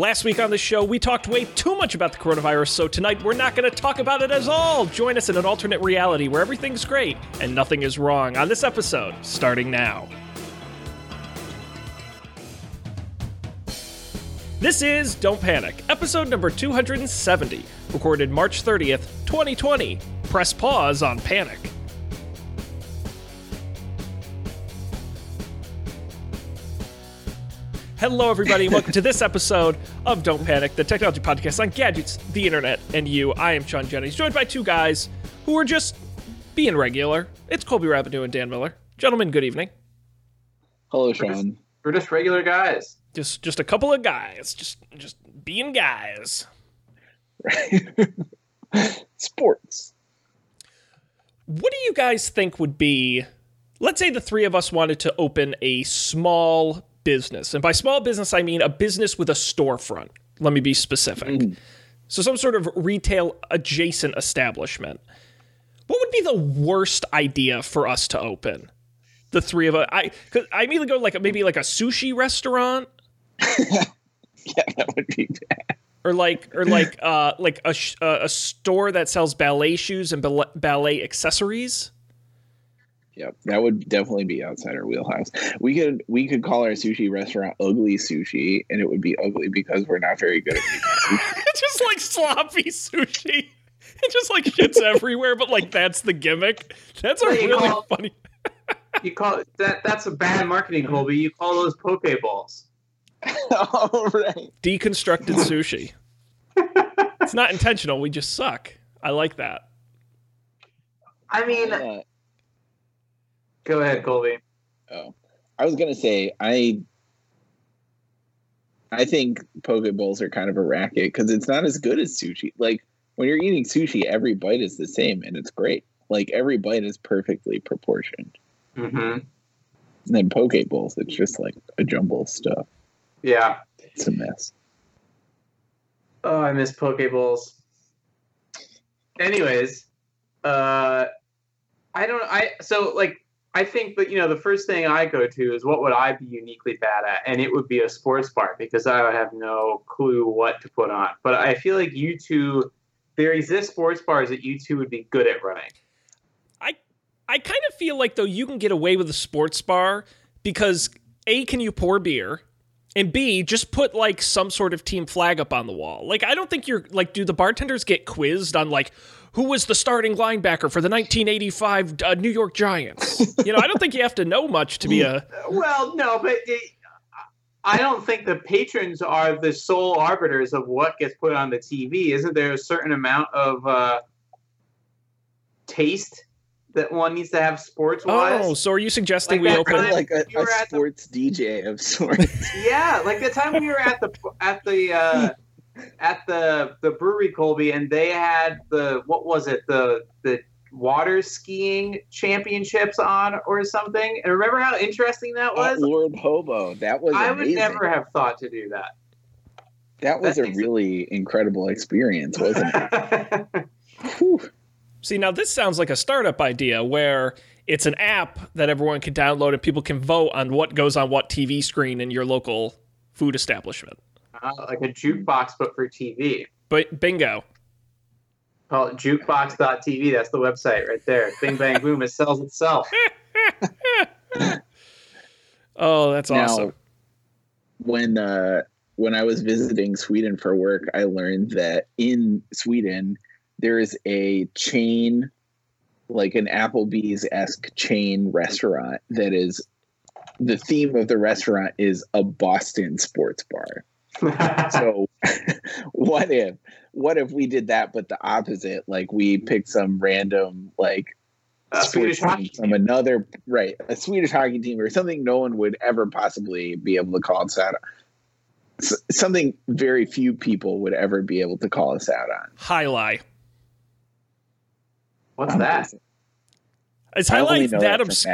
Last week on the show, we talked way too much about the coronavirus, so tonight we're not going to talk about it at all. Join us in an alternate reality where everything's great and nothing is wrong on this episode, starting now. This is Don't Panic, episode number 270, recorded March 30th, 2020. Press pause on Panic. Hello, everybody, and welcome to this episode of Don't Panic, the technology podcast on gadgets, the internet, and you. I am Sean Jennings, joined by two guys who are just being regular. It's Colby Rabidou and Dan Miller. Gentlemen, good evening. Hello, Sean. We're just regular guys. Just, just a couple of guys, just, just being guys. Sports. What do you guys think would be? Let's say the three of us wanted to open a small business. And by small business, I mean a business with a storefront. Let me be specific. Mm. So, some sort of retail adjacent establishment. What would be the worst idea for us to open? The three of us. I, cause I immediately go like maybe like a sushi restaurant. yeah, that would be bad. Or like, or like, uh, like a a store that sells ballet shoes and ballet accessories. Yep, that would definitely be outside our wheelhouse. We could we could call our sushi restaurant Ugly Sushi, and it would be ugly because we're not very good at sushi. just like sloppy sushi. It just like shits everywhere, but like that's the gimmick. That's a really call, funny. you call that that's a bad marketing, Colby. You call those poke balls. All right. Deconstructed sushi. it's not intentional. We just suck. I like that. I mean, yeah. Go ahead, Colby. Oh, I was gonna say I. I think poke bowls are kind of a racket because it's not as good as sushi. Like when you're eating sushi, every bite is the same and it's great. Like every bite is perfectly proportioned. Mm-hmm. And then poke bowls, it's just like a jumble of stuff. Yeah, it's a mess. Oh, I miss poke bowls. Anyways, uh, I don't. I so like I think that you know the first thing I go to is what would I be uniquely bad at, and it would be a sports bar because I would have no clue what to put on. But I feel like you two, there exist sports bars that you two would be good at running. I I kind of feel like though you can get away with a sports bar because a can you pour beer, and B, just put like some sort of team flag up on the wall. Like, I don't think you're like, do the bartenders get quizzed on like, who was the starting linebacker for the 1985 uh, New York Giants? you know, I don't think you have to know much to be a. Well, no, but it, I don't think the patrons are the sole arbiters of what gets put on the TV. Isn't there a certain amount of uh, taste that one needs to have sports wise? Oh, so are you suggesting like we open like a, a sports the, DJ of sorts? Yeah, like the time we were at the at the. Uh, at the the brewery Colby, and they had the what was it the the water skiing championships on or something. And remember how interesting that was? Lord Hobo, that was. I amazing. would never have thought to do that. That was that a really incredible experience, wasn't it? See, now this sounds like a startup idea where it's an app that everyone can download and people can vote on what goes on what TV screen in your local food establishment. Uh, like a jukebox, but for TV. But bingo. Call it jukebox.tv. That's the website right there. Bing, bang, boom. It sells itself. oh, that's now, awesome. When uh, when I was visiting Sweden for work, I learned that in Sweden there is a chain, like an Applebee's esque chain restaurant that is the theme of the restaurant is a Boston sports bar so what if what if we did that but the opposite like we picked some random like a Swedish hockey from another right a Swedish hockey team or something no one would ever possibly be able to call us out on. something very few people would ever be able to call us out on. Jai Alai. What's that? Is Jai Alai that obscure?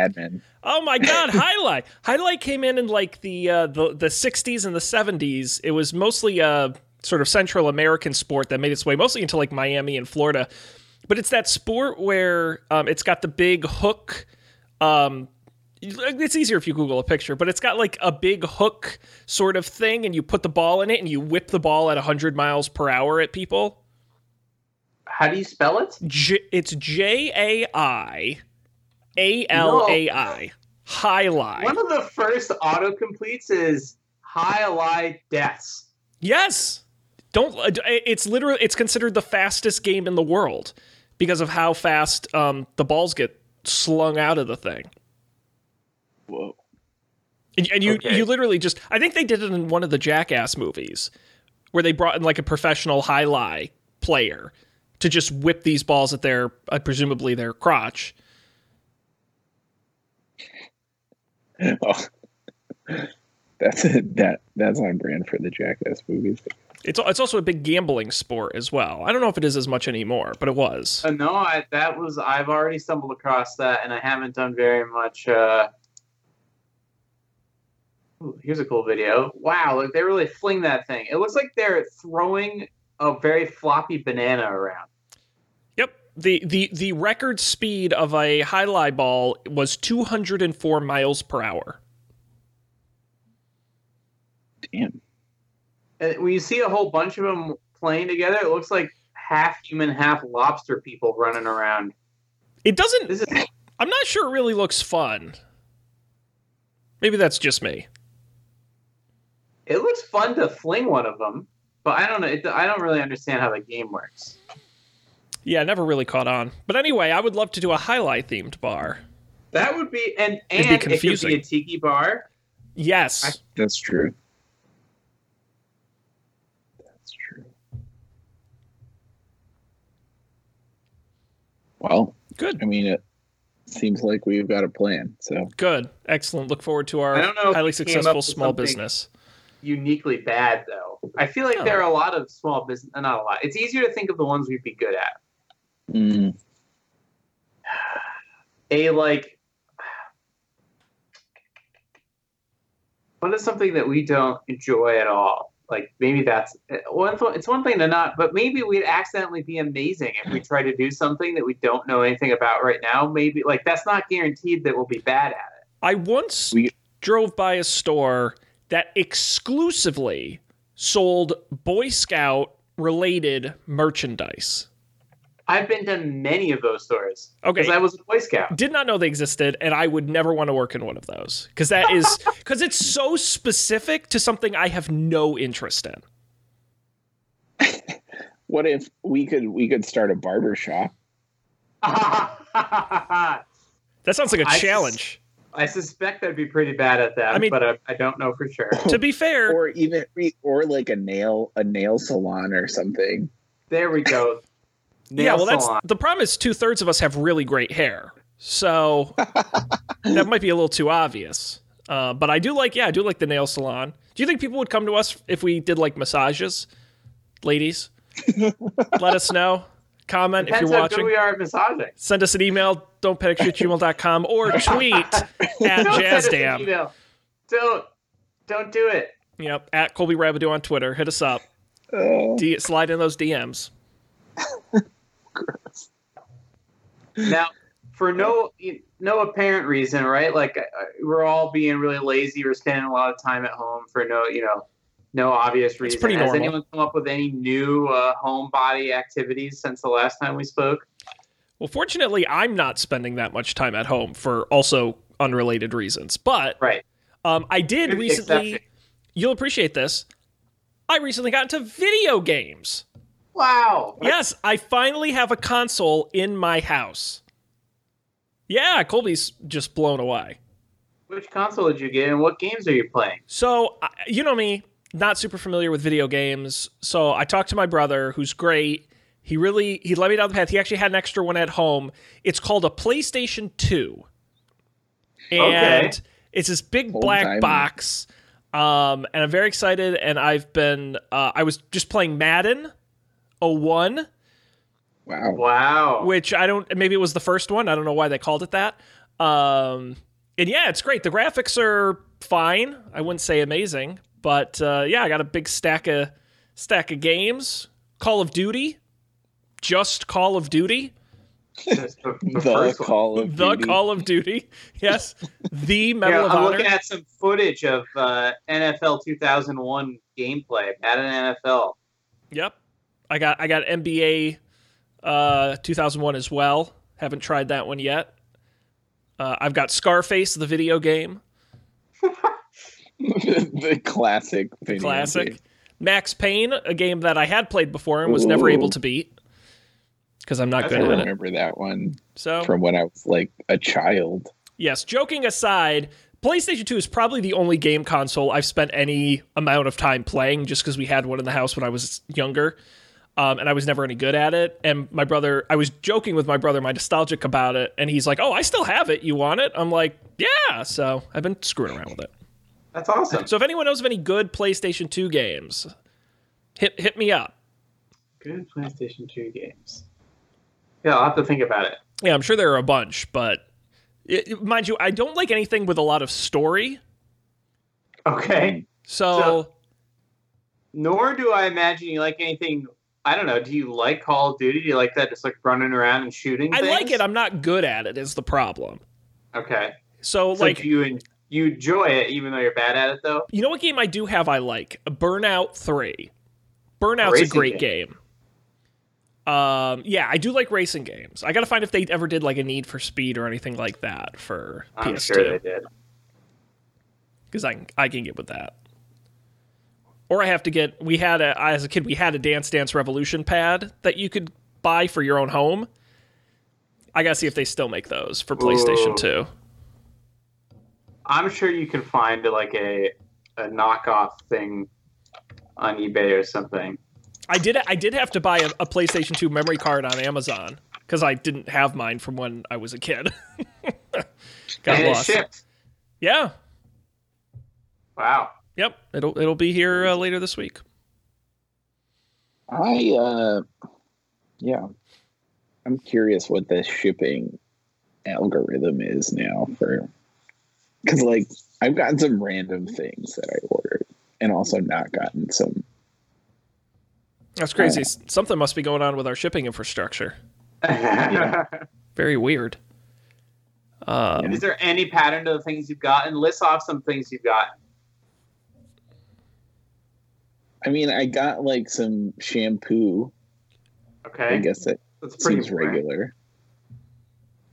Oh my God, Jai Alai! Highlight came in in like the uh, the the '60s and the '70s. It was mostly a sort of Central American sport that made its way mostly into like Miami and Florida. But it's that sport where um, it's got the big hook, um, it's easier if you Google a picture, but it's got like a big hook sort of thing, and you put the ball in it, and you whip the ball at 100 miles per hour at people. How do you spell it? J- it's J A I A L A I. Jai Alai. One of the first autocompletes is jai alai deaths. Yes. Don't. uh, It's literally. It's considered the fastest game in the world because of how fast um, the balls get slung out of the thing. Whoa. And, and you Okay. you literally just. I think they did it in one of the Jackass movies, where they brought in like a professional jai alai player to just whip these balls at their uh, presumably their crotch. Oh. That's that that's on brand for the Jackass movies. It's it's also a big gambling sport as well. I don't know if it is as much anymore, but it was. Uh, no, I, that was I've already stumbled across that, and I haven't done very much. Uh... Ooh, here's a cool video. Wow, look, they really fling that thing. It looks like they're throwing a very floppy banana around. Yep. The, the the record speed of a jai alai ball was 204 miles per hour. Damn. And when you see a whole bunch of them playing together, it looks like half human, half lobster people running around. It doesn't This is I'm not sure it really looks fun. Maybe that's just me. it looks fun to fling one of them, but I don't know. It, I don't really understand how the game works. Yeah, never really caught on. But anyway, I would love to do a jai alai themed bar. That would be and It'd be and it could confusing. be a tiki bar. Yes. That's true. That's true. Well, Good. I mean, it seems like we've got a plan. So Good. Excellent. Look forward to I our don't know highly we came up successful small business. Uniquely bad though. I feel like Oh. there are a lot of small business. Not a lot. It's easier to think of the ones we'd be good at. Mm, A like. What is something that we don't enjoy at all? Like maybe that's one. It's one thing to not, but maybe we'd accidentally be amazing if we try to do something that we don't know anything about right now. Maybe like that's not guaranteed that we'll be bad at it. I once We- drove by a store that exclusively sold Boy Scout related merchandise. I've been to many of those stores Okay. because I was a Boy Scout. Did not know they existed, and I would never want to work in one of those because that is because it's so specific to something I have no interest in. what if we could we could start a barber shop? That sounds like a I sus- I suspect I'd be pretty bad at that, I mean- but I, I don't know for sure. to be fair, Or even or like a nail a nail salon or something. There we go. Yeah. Nail Well, that's the problem. Is two thirds of us have really great hair, so that might be a little too obvious. Uh, but I do like, yeah, I do like the nail salon. Do you think people would come to us if we did like massages, ladies? Let us know. Comment if you're how good watching. we are at massaging. Send us an email, don'tpanicshoot@gmail.com, or tweet at Don't send us an Jazzdam. email. Don't don't do it. Yep, at Colby Rabidou on Twitter. Hit us up. Oh, D- slide in those DMs. Now, for no no apparent reason, right? Like uh, we're all being really lazy. We're spending a lot of time at home for no, you know, no obvious reason. It's pretty Has normal. anyone come up with any new uh, homebody activities since the last time we spoke? Well, fortunately, I'm not spending that much time at home for also unrelated reasons. But Right. um, I did recently. exception. You'll appreciate this. I recently got into video games. Wow. Yes, I finally have a console in my house. Yeah, Colby's just blown away. Which console did you get, and what games are you playing? So, you know me, not super familiar with video games. So, I talked to my brother, who's great. He really he led me down the path. He actually had an extra one at home. It's called a PlayStation 2. And Okay. it's this big Old black timey. box. Um, and I'm very excited and I've been uh, I was just playing Madden 01 wow. Wow. which I don't maybe it was the first one. I don't know why they called it that. Um, and yeah, it's great. The graphics are fine. I wouldn't say amazing, but uh, yeah, I got a big stack of stack of games. Call of Duty, just Call of Duty. The, the The. Call of the Duty. Call of Duty. Yes. The Medal Yeah, of I'm Honor. looking at some footage of uh, NFL 2001 gameplay at an NFL. Yep. I got I got NBA uh 2001 as well. Haven't tried that one yet. Uh, I've got Scarface, the video game, the classic. Video classic. game. Max Payne, a game that I had played before and was never able to beat because I'm not I good at it. remember that one So from when I was like a child. Yes, joking aside, PlayStation 2 is probably the only game console I've spent any amount of time playing just because we had one in the house when I was younger. Um, and I was never any good at it. And my brother, I was joking with my brother, my nostalgic about it. And he's like, Oh, I still have it. You want it? I'm like, Yeah. So I've been screwing around with it. That's awesome. So if anyone knows of any good PlayStation 2 games, hit, hit me up. Good PlayStation 2 games. Yeah, I'll have to think about it. Yeah, I'm sure there are a bunch, but it, mind you, I don't like anything with a lot of story. Okay. So. So- Nor do I imagine you like anything. I don't know. Do you like Call of Duty? Do you like that just like running around and shooting? I like it. I'm not good at it. Is the problem. Okay. So, So like, you en- you enjoy it even though you're bad at it though? you know what game I do have? I like Burnout Three. Burnout's a great game. Um, yeah, I do like racing games. I gotta find if they ever did like a Need for Speed or anything like that for I'm PS2 sure they did. because I can, I can get with that. Or I have to get. We had a as a kid we had a Dance Dance Revolution pad that you could buy for your own home. I gotta see if they still make those for PlayStation Ooh. 2. I'm sure you can find like a a knockoff thing on eBay or something. I did. I did have to buy a, a PlayStation 2 memory card on Amazon because I didn't have mine from when I was a kid. Got and lost. it shipped. Yeah. Wow. Yep. It'll it'll be here uh, later this week. I uh yeah. I'm curious what the shipping algorithm is now for cuz like I've gotten some random things that I ordered and also not gotten some That's crazy. S- Something must be going on with our shipping infrastructure. Very weird. Um, Is there any pattern to the things you've gotten? List off some things you've got. I mean, I got like some shampoo. Okay. I guess it that's pretty seems boring. regular.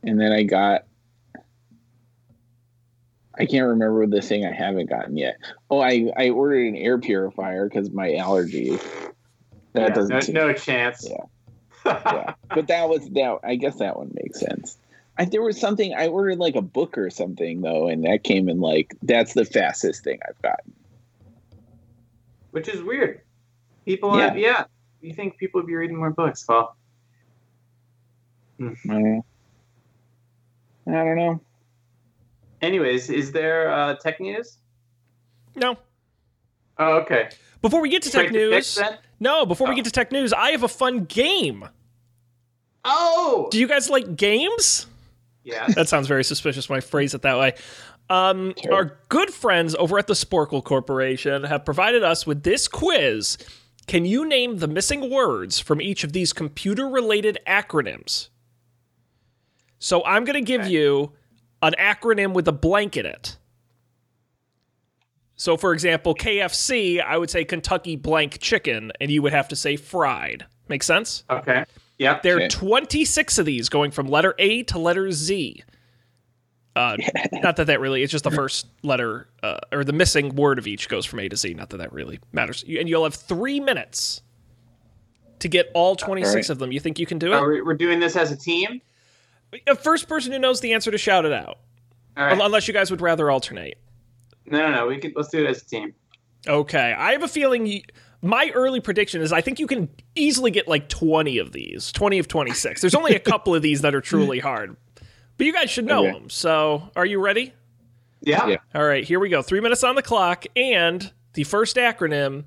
And then I got I can't remember the thing I haven't gotten yet. Oh, I I ordered an air purifier because my allergy. That Yeah, doesn't no, seem, no chance. Yeah. yeah. But that was that. I guess that one makes sense. I, there was something I ordered like a book or something though, and that came in like that's the fastest thing I've gotten. Which is weird. People, Yeah. yeah. yeah. You think people would be reading more books? Well, Uh, I don't know. anyways, is there uh, tech news? no. Oh, okay. Before we get to tech Straight to news, picks, then? no. Before we Oh. get to tech news, I have a fun game. Oh, Do you guys like games? yeah. That sounds very suspicious when I phrase it that way. Um, Sure. Our good friends over at the Sporcle Corporation have provided us with this quiz. Can you name the missing words from each of these computer related acronyms? So I'm going to give Okay. you an acronym with a blank in it. So, for example, KFC, I would say Kentucky blank chicken, and you would have to say fried. Make sense? Okay. Yep. There are Okay. 26 of these going from letter A to letter Z. Uh, not that that really, it's just the first letter, uh, or the missing word of each goes from A to Z. Not that that really matters. You- And you'll have three minutes to get all 26 Alright. of them. You think you can do it? we, we're doing this as a team. The first person who knows the answer to shout it out. Right. Unless you guys would rather alternate. No, no, no. We could let's do it as a team. Okay. I have a feeling you, my early prediction is I think you can easily get like 20 of these, 20 of 26. There's only a couple of these that are truly hard. But you guys should know Okay. them. So, are you ready? Yeah. Yeah. All right, here we go. Three minutes on the clock. And the first acronym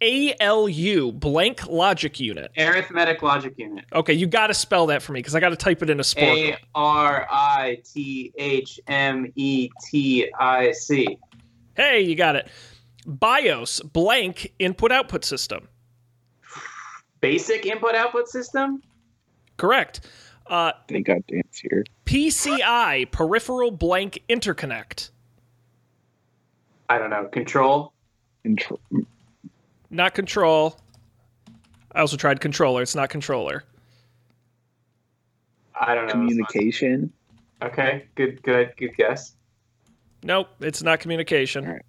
ALU, blank logic unit. Arithmetic logic unit. Okay, you got to spell that for me because I got to type it in a Sporcle. A R I T H M E T I C. Hey, you got it. BIOS, blank input output system. Basic input output system. Correct. Uh, They got dance here. PCI, peripheral blank interconnect. I don't know. Control. Control. Not control. I also tried controller. It's not controller. I don't know. Communication. Okay. Good. Good. Good guess. Nope, it's not communication. All right.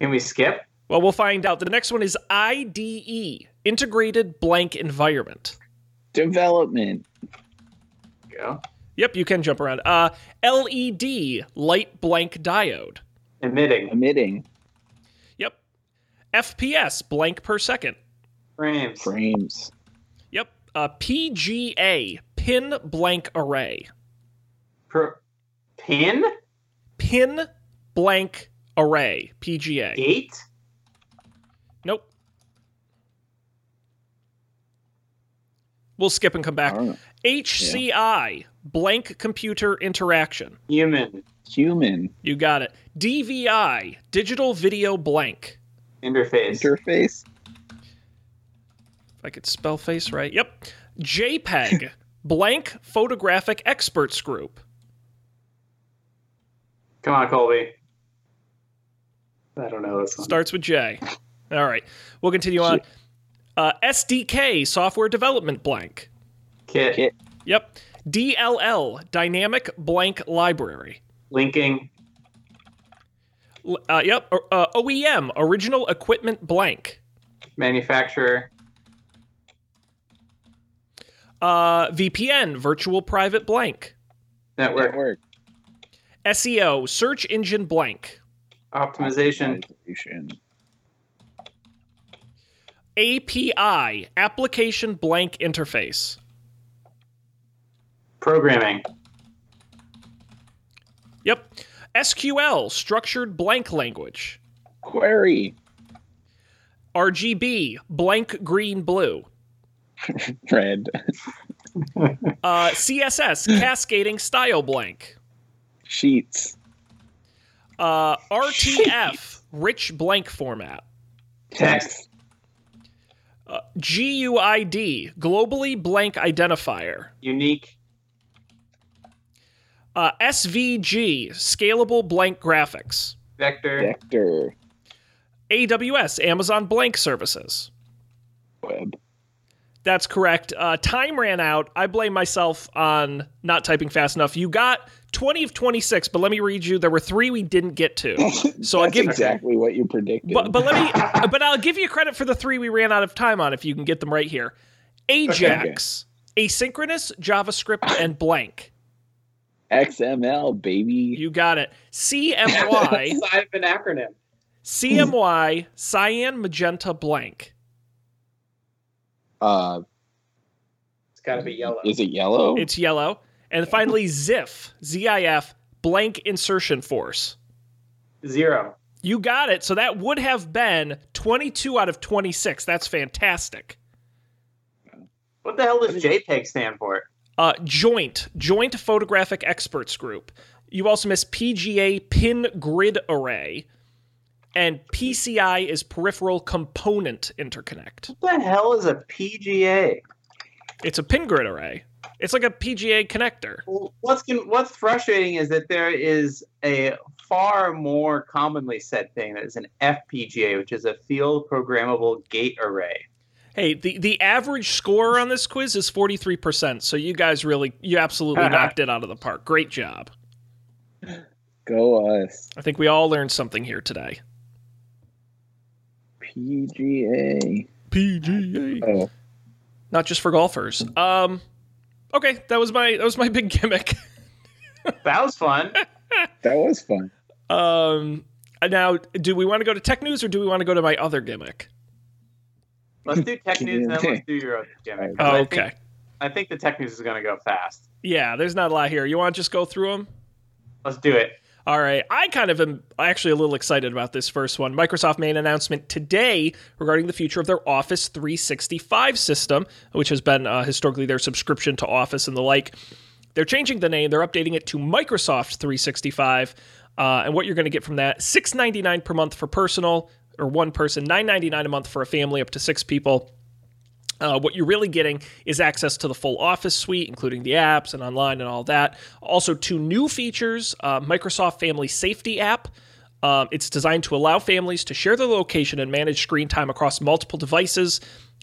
Can we skip? Well, we'll find out. The next one is IDE, integrated blank environment. Development. Go. Yep, you can jump around. Uh, LED, light blank diode. Emitting Emitting. Yep. FPS, blank per second. frames. Frames. Yep. Uh, PGA, pin blank array. Per- pin. Pin blank array. PGA. Gate. Nope. We'll skip and come I back. Don't know. HCI, blank computer interaction. Human. Human You got it. DVI, digital video blank. Interface. interface. If I could spell face right. Yep. JPEG, blank photographic experts group. Come on, Colby. I don't know this one. Starts with J. All right. We'll continue on. Uh, SDK, software development blank. Kit. Kit. Yep. DLL, dynamic blank library. Linking. Uh, yep. Uh, OEM, original equipment blank. Manufacturer. Uh, VPN, virtual private blank. Network. Network. SEO, search engine blank. Optimization. Optimization. API, application blank interface. Programming. Yep. SQL, structured blank language. Query. RGB, blank green blue. Red. Uh, CSS, cascading style blank. Sheets. Uh, RTF, rich blank format. Text. Uh, GUID, globally blank identifier. Unique. Uh, SVG, scalable blank graphics. Vector. Vector. AWS, Amazon blank services. Web. That's correct. Uh, time ran out. I blame myself on not typing fast enough. You got 20 of 26, but let me read you. There were three we didn't get to. So I'll That's give exactly what you predicted. But, but let me but I'll give you credit for the three we ran out of time on if you can get them right here. Ajax, asynchronous, JavaScript, and blank. XML, baby. You got it. CMY, Side of an acronym. CMY, cyan, magenta, blank. Uh, It's got to be yellow. is it yellow? It's yellow. And finally, ZIF, ZIF, blank insertion force. Zero. You got it. So that would have been 22 out of 26. That's fantastic. What the hell does JPEG stand for? Uh, joint, Joint Photographic Experts Group. You also miss PGA Pin Grid Array. And PCI is Peripheral Component Interconnect. What the hell is a PGA? It's a pin grid array. It's like a PGA connector. Well, what's what's frustrating is that there is a far more commonly said thing that is an FPGA, which is a field programmable gate array. Hey, the, the average score on this quiz is 43%, so you guys really, you absolutely knocked it out of the park. Great job. Go us. I think we all learned something here today. PGA. PGA. Oh, Not just for golfers. Um, okay, that was my that was my big gimmick. That was fun. that was fun. Um, now, do we want to go to tech news or do we want to go to my other gimmick? Let's do tech news and then let's do your other gimmick. 'cause Oh, I okay. Think, I think the tech news is going to go fast. Yeah, there's not a lot here. You want to just go through them? Let's do it. All right. I kind of am actually a little excited about this first one. Microsoft made an announcement today regarding the future of their Office 365 system, which has been uh, historically their subscription to Office and the like. They're changing the name. They're updating it to Microsoft 365. Uh, and what you're going to get from that: $6.99 per month for personal or one person, $9.99 a month for a family up to six people. Uh, what you're really getting is access to the full Office suite, including the apps and online and all that. Also, two new features uh, Microsoft Family Safety app. Um, it's designed to allow families to share their location and manage screen time across multiple devices.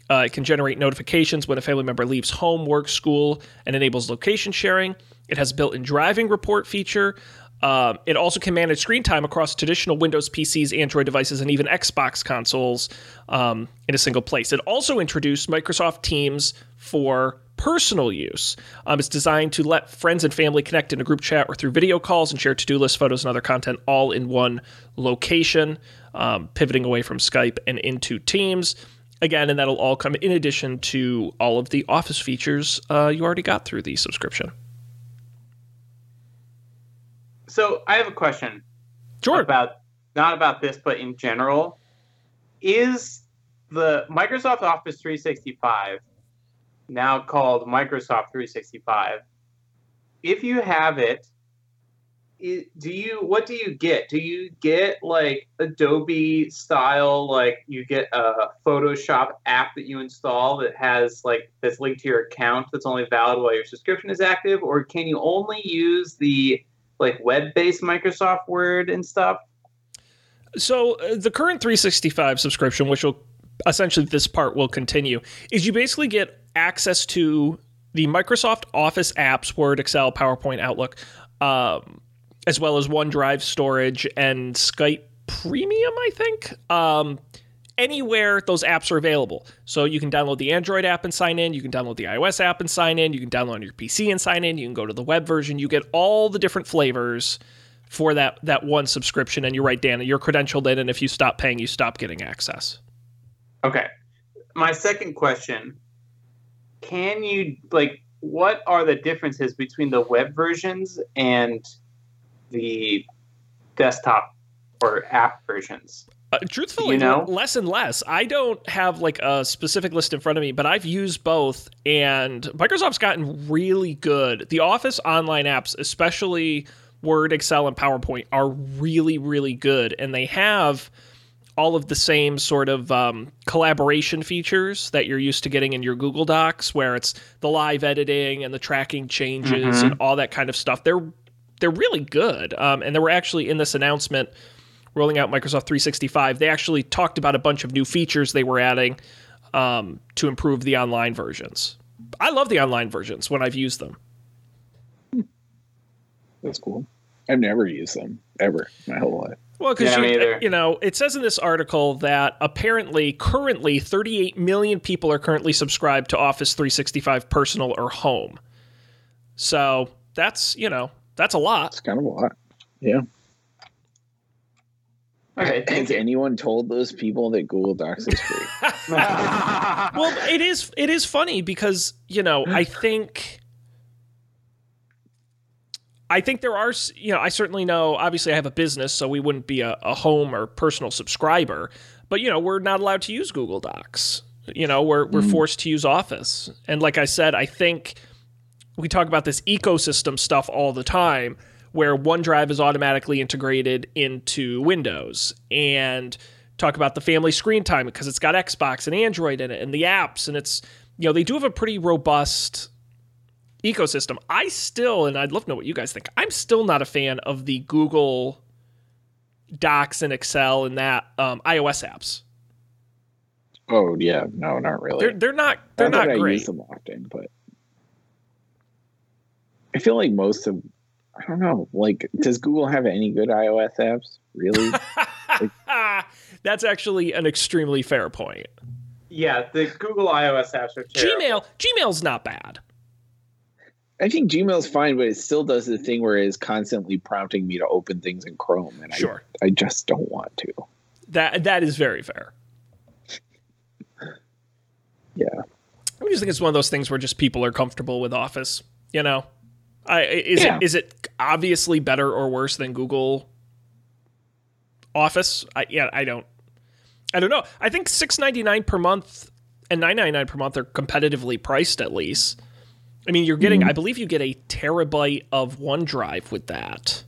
Uh, it can generate notifications when a family member leaves home, work, school, and enables location sharing. It has built in driving report feature. Um, it also can manage screen time across traditional Windows PCs, Android devices, and even Xbox consoles um, in a single place. It also introduced Microsoft Teams for personal use. Um, it's designed to let friends and family connect in a group chat or through video calls and share to do lists, photos, and other content all in one location, um, pivoting away from Skype and into Teams. Again, and that'll all come in addition to all of the Office features uh, you already got through the subscription. So I have a question Sure. about not about this, but in general. Is the Microsoft Office 365 now called Microsoft 365? If you have it, do you what do you get? Do you get like Adobe style, like you get a Photoshop app that you install that has like that's linked to your account that's only valid while your subscription is active, or can you only use the like web-based Microsoft Word and stuff? So uh, the current 365 subscription, which will essentially this part will continue, is you basically get access to the Microsoft Office apps, Word, Excel, PowerPoint, Outlook, um, as well as OneDrive storage and Skype Premium, I think. Um, anywhere those apps are available. So you can download the Android app and sign in. You can download the iOS app and sign in. You can download on your PC and sign in. You can go to the web version. You get all the different flavors for that that one subscription. And you're right, Dana, you're credentialed in, and if you stop paying, you stop getting access. Okay. My second question can you like what are the differences between the web versions and the desktop or app versions? Uh, truthfully, You know? less and less. I don't have like a specific list in front of me, but I've used both, and Microsoft's gotten really good. The Office online apps, especially Word, Excel, and PowerPoint, are really, really good, and they have all of the same sort of um, collaboration features that you're used to getting in your Google Docs, where it's the live editing and the tracking changes Mhm. and all that kind of stuff. They're they're really good, um, and they were actually in this announcement rolling out Microsoft 365. They actually talked about a bunch of new features they were adding um, to improve the online versions. I love the online versions when I've used them. That's cool. I've never used them ever my whole life. Well, because Yeah, you, you know, it says in this article that apparently, currently, 38 million people are currently subscribed to Office 365 Personal or Home. So that's you know that's a lot. It's kind of a lot. Yeah. Okay, thank Has you. anyone told those people that Google Docs is free? well, it is it is funny because you know I hmm. think I think there are you know I certainly know obviously I have a business so we wouldn't be a, a home or personal subscriber but you know we're not allowed to use Google Docs you know we're we're hmm. forced to use Office and like I said I think we talk about this ecosystem stuff all the time where OneDrive is automatically integrated into Windows and talk about the family screen time because it's got Xbox and Android in it and the apps and it's you know they do have a pretty robust ecosystem. I still and I'd love to know what you guys think. I'm still not a fan of the Google Docs and Excel and that um, iOS apps. oh yeah, no, not really. They're they're not they're not not that I use them often, but I feel like most of I don't know. Like, does Google have any good iOS apps? Really? That's actually an extremely fair point. yeah, the Google iOS apps are terrible. Gmail Gmail's not bad. I think Gmail's fine, but it still does the thing where it's constantly prompting me to open things in Chrome, and Sure. I, I just don't want to. That that is very fair. Yeah. I just think it's one of those things where just people are comfortable with Office. You know, I is Yeah. it is it obviously better or worse than Google Office? I yeah, I don't, I don't know. I think six ninety nine per month and nine ninety nine per month are competitively priced at least. I mean, you're getting, mm-hmm. I believe, you get a terabyte of OneDrive with that.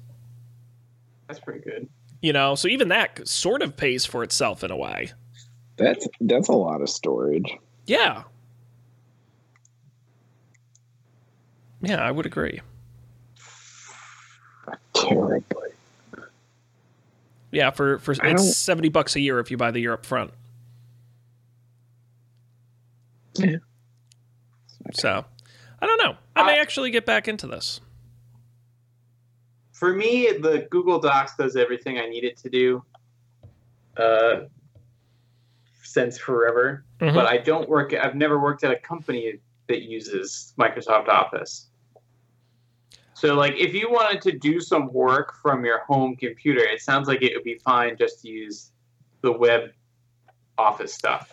That's pretty good. You know, so even that sort of pays for itself in a way. That's that's a lot of storage. Yeah. Yeah, I would agree. Terribly. Yeah, for for I it's seventy bucks a year if you buy the year up front. Yeah. So, I don't know. I may I- actually get back into this. For me, the Google Docs does everything I need it to do. Uh, since forever, Mhm. but I don't work. I've never worked at a company that uses Microsoft Office. So, like, if you wanted to do some work from your home computer, it sounds like it would be fine just to use the web Office stuff.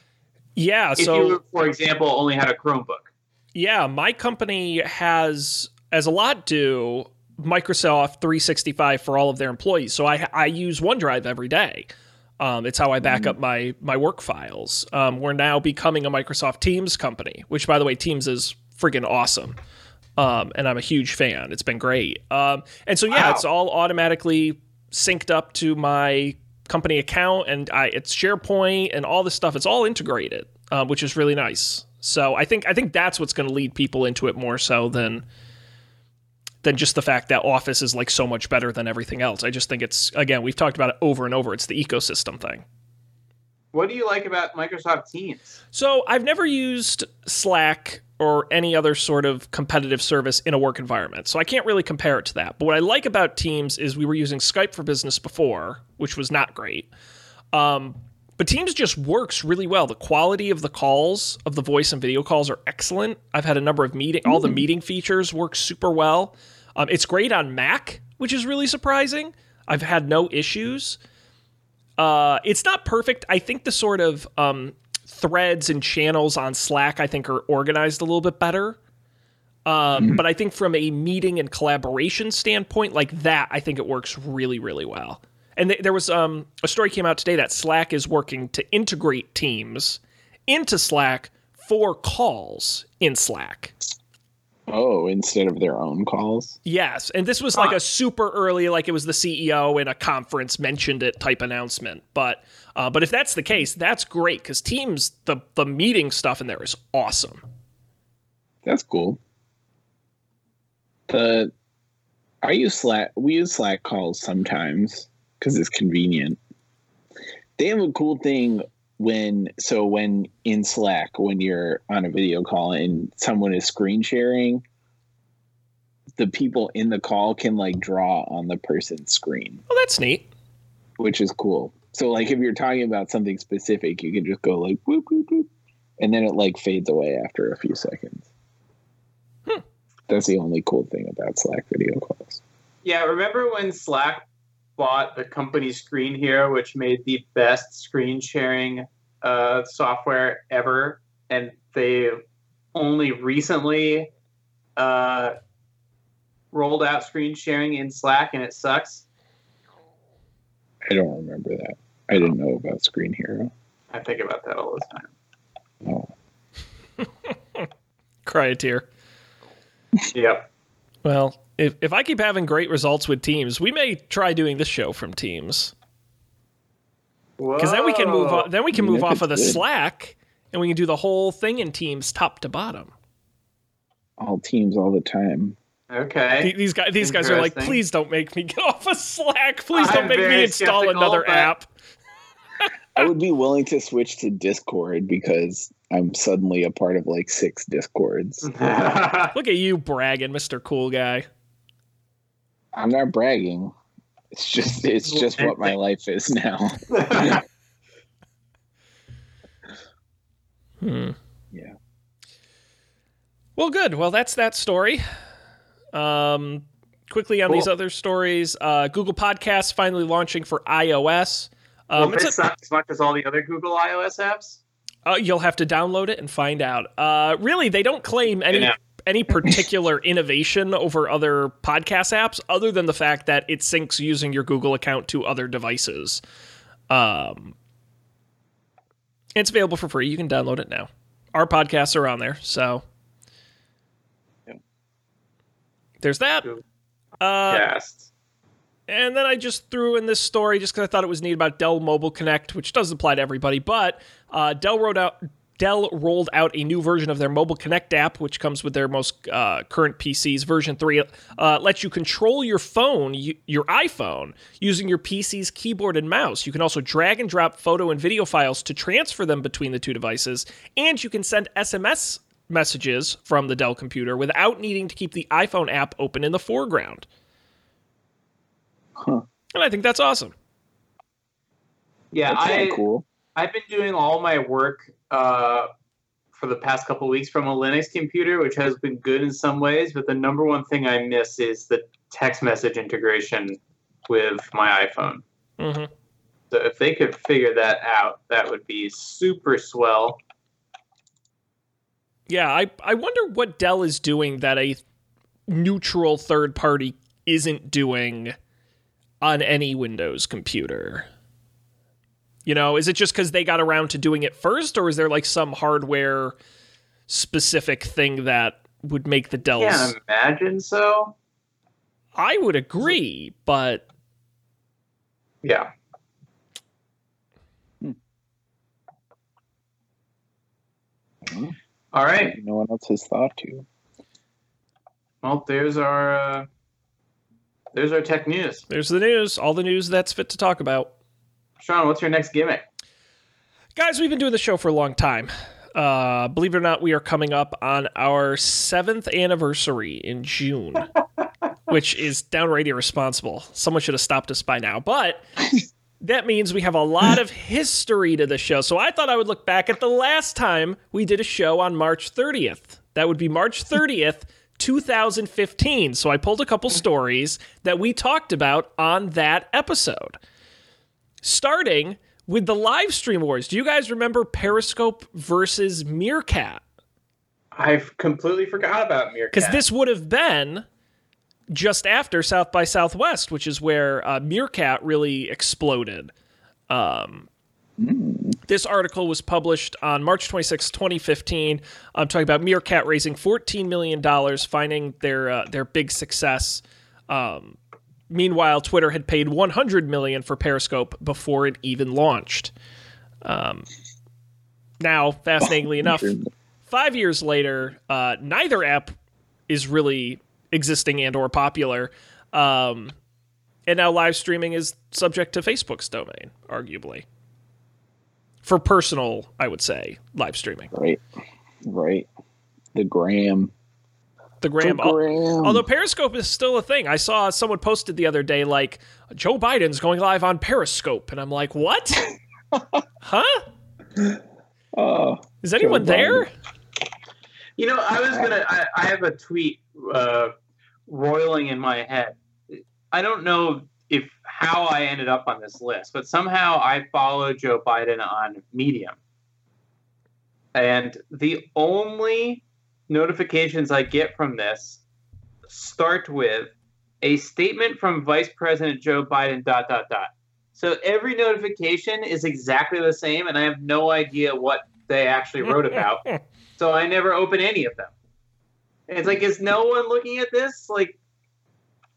Yeah, If so you, for example, only had a Chromebook. yeah, my company has, as a lot do, Microsoft 365 for all of their employees. So I I use OneDrive every day. Um, it's how I back up my my work files. Um, we're now becoming a Microsoft Teams company, which by the way, Teams is friggin' awesome. Um, and I'm a huge fan. It's been great. Um, and so yeah, Wow. it's all automatically synced up to my company account, and I, it's SharePoint and all this stuff. It's all integrated, um, which is really nice. So I think I think that's what's going to lead people into it more so than than just the fact that Office is like so much better than everything else. I just think it's again we've talked about it over and over. It's the ecosystem thing. What do you like about Microsoft Teams? So I've never used Slack or any other sort of competitive service in a work environment. So I can't really compare it to that. But what I like about Teams is we were using Skype for Business before, which was not great. Um, but Teams just works really well. The quality of the calls, of the voice and video calls, are excellent. I've had a number of meeting, all the meeting features work super well. Um, it's great on Mac, which is really surprising. I've had no issues. Uh, it's not perfect. I think the sort of um, threads and channels on Slack, I think, are organized a little bit better. Um, But I think from a meeting and collaboration standpoint, like that, I think it works really, really well. And th- there was um, a story came out today that Slack is working to integrate Teams into Slack for calls in Slack. Oh, instead of their own calls. Yes, and this was like a super early, like it was the CEO in a conference mentioned it type announcement. But uh, but if that's the case, that's great because Teams the the meeting stuff in there is awesome. That's cool. The I use Slack. We use Slack calls sometimes because it's convenient. They have a cool thing when so when in Slack when you're on a video call and someone is screen sharing, the people in the call can like draw on the person's screen, Well, that's neat. which is cool. So like if you're talking about something specific, you can just go like whoop whoop whoop, and then it like fades away after a few seconds. Hmm. That's the only cool thing about Slack video calls. Yeah, remember when Slack bought the company Screenhero, which made the best screen sharing uh, software ever, and they only recently uh, rolled out screen sharing in Slack, and it sucks. I don't remember that. I didn't know about Screenhero. I think about that all the time. Oh, Cry a tear. Yep. Well, if if I keep having great results with Teams, we may try doing this show from Teams because then we can move on. Then we can Yeah, move off of the good. Slack and we can do the whole thing in Teams top to bottom. all teams all the time. Okay. Th- These guys, these guys are like, please don't make me get off of Slack. Please I'm don't make me install another but- app. I would be willing to switch to Discord because I'm suddenly a part of like six Discords. Look at you bragging, Mister Cool Guy. I'm not bragging. It's just it's just what my life is now. Hmm. Yeah. Well, good. Well, that's that story. Um, quickly on Cool. these other stories, uh, Google Podcasts finally launching for iOS. Um, Will it's a- suck as much as all the other Google iOS apps? uh, you'll have to download it and find out. Uh, really, they don't claim any Yeah. any particular innovation over other podcast apps, other than the fact that it syncs using your Google account to other devices. Um, it's available for free. You can download it now. Our podcasts are on there, so Yeah. There's that. Uh, Cast. and then I just threw in this story just because I thought it was neat about Dell Mobile Connect, which does apply to everybody. But uh, Dell wrote out Dell rolled out a new version of their Mobile Connect app, which comes with their most uh, current PCs. Version 3 uh, lets you control your phone, your iPhone, using your PC's keyboard and mouse. You can also drag and drop photo and video files to transfer them between the two devices, and you can send SMS messages from the Dell computer without needing to keep the iPhone app open in the foreground. Huh. And I think that's awesome. Yeah, That's I, kinda cool. I've been doing all my work uh, for the past couple of weeks from a Linux computer, which has been good in some ways. But the number one thing I miss is the text message integration with my iPhone. hmm So if they could figure that out, that would be super swell. Yeah, I, I wonder what Dell is doing that a neutral third party isn't doing on any Windows computer. You know, is it just because they got around to doing it first, or is there like some hardware specific thing that would make the Dells? Can't imagine so. I would agree, but Yeah. Hmm. All right. No one else has thought to. Well, there's our uh, there's our tech news. there's the news, all the news that's fit to talk about. Sean, what's your next gimmick? Guys, we've been doing the show for a long time. Uh, believe it or not, we are coming up on our seventh anniversary in June, which is downright irresponsible. Someone should have stopped us by now. But that means we have a lot of history to the show. So I thought I would look back at the last time we did a show on March 30th. That would be March 30th, 2015. So I pulled a couple stories that we talked about on that episode starting with the live stream wars. Do you guys remember Periscope versus Meerkat? I've completely forgot about Meerkat. Because this would have been just after South by Southwest, which is where uh, Meerkat really exploded. Um, this article was published on March 26, 2015. I'm talking about Meerkat raising $14 million, finding their uh, their big success. Um, meanwhile, Twitter had paid 100 million for Periscope before it even launched. Um, now, fascinatingly enough, five years later, uh, neither app is really existing and or popular. Um, and now live streaming is subject to Facebook's domain, arguably. For personal, I would say, live streaming. Right. Right. The gram. The Graham, the gram. although Periscope is still a thing. I saw someone posted the other day, like, Joe Biden's going live on Periscope. And I'm like, what? huh? oh, Is anyone Biden. there? You know, I was gonna. I, I have a tweet uh, roiling in my head. I don't know if how I ended up on this list, but somehow I follow Joe Biden on Medium, and the only notifications I get from this start with a statement from Vice President Joe Biden. Dot dot dot. So every notification is exactly the same, and I have no idea what they actually wrote about. so I never open any of them. It's like, is no one looking at this? Like,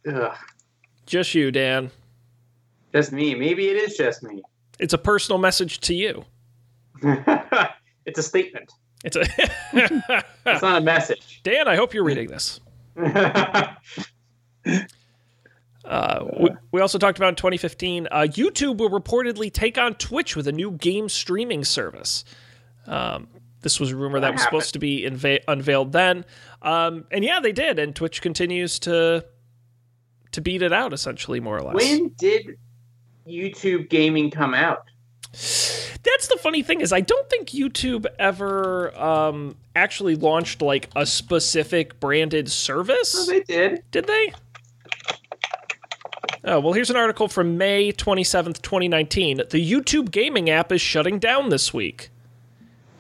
ugh, Just you, Dan. just me. Maybe it is just me. It's a personal message to you. it's a statement. It's a It's not a message. Dan. I hope you're reading this. Uh, we, we also talked about in 2015. Uh, YouTube will reportedly take on Twitch with a new game streaming service. Um, this was a rumor that, That was happened. supposed to be inva- unveiled then, um, and yeah, they did. And Twitch continues to to beat it out, essentially, more or less. when did YouTube gaming come out? That's the funny thing is I don't think YouTube ever um, actually launched like a specific branded service. Oh, service. they did. Did they? Oh, well, here's an article from May 27th, 2019. The YouTube gaming app is shutting down this week.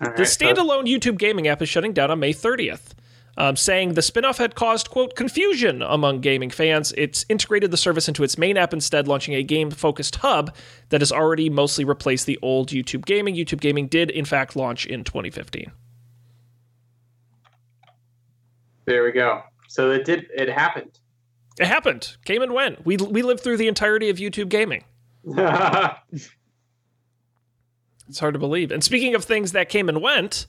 All The right, so- standalone YouTube gaming app is shutting down on May 30th, um, saying the spinoff had caused, quote, confusion among gaming fans. It's integrated the service into its main app instead, launching a game focused hub that has already mostly replaced the old YouTube gaming. YouTube gaming did, in fact, launch in 2015. There we go. So it did. It happened. It happened, came and went. We, we lived through the entirety of YouTube gaming. It's hard to believe. And speaking of things that came and went,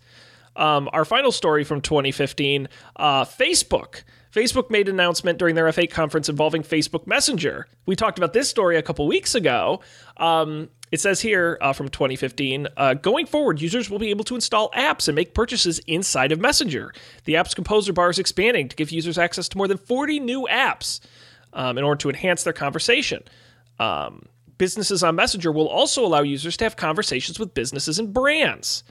um, our final story from 2015 uh, Facebook. Facebook made an announcement during their F8 conference involving Facebook Messenger. We talked about this story a couple weeks ago. Um, it says here uh, from 2015 uh, going forward, users will be able to install apps and make purchases inside of Messenger. The app's composer bar is expanding to give users access to more than 40 new apps um, in order to enhance their conversation. Um, businesses on Messenger will also allow users to have conversations with businesses and brands.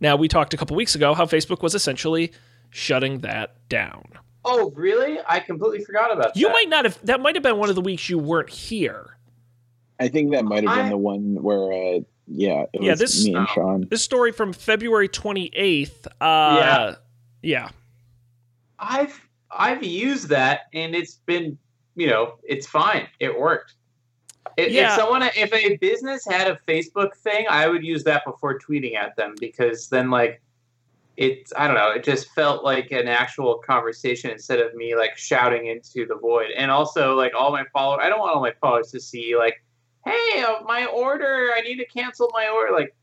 Now, we talked a couple weeks ago how Facebook was essentially shutting that down. Oh, really? I completely forgot about You that. You might not have, that might have been one of the weeks you weren't here. I think that might have been I- the one where, uh, yeah, it Yeah, was this- me and. Sean. This story from February 28th. Uh, Yeah. Yeah. I've I've used that and it's been you know it's fine. It worked. If, Yeah. if someone if a business had a Facebook thing, I would use that before tweeting at them because then like it I don't know it just felt like an actual conversation instead of me like shouting into the void. And also like all my followers, I don't want all my followers to see like, hey, uh, my order, I need to cancel my order. Like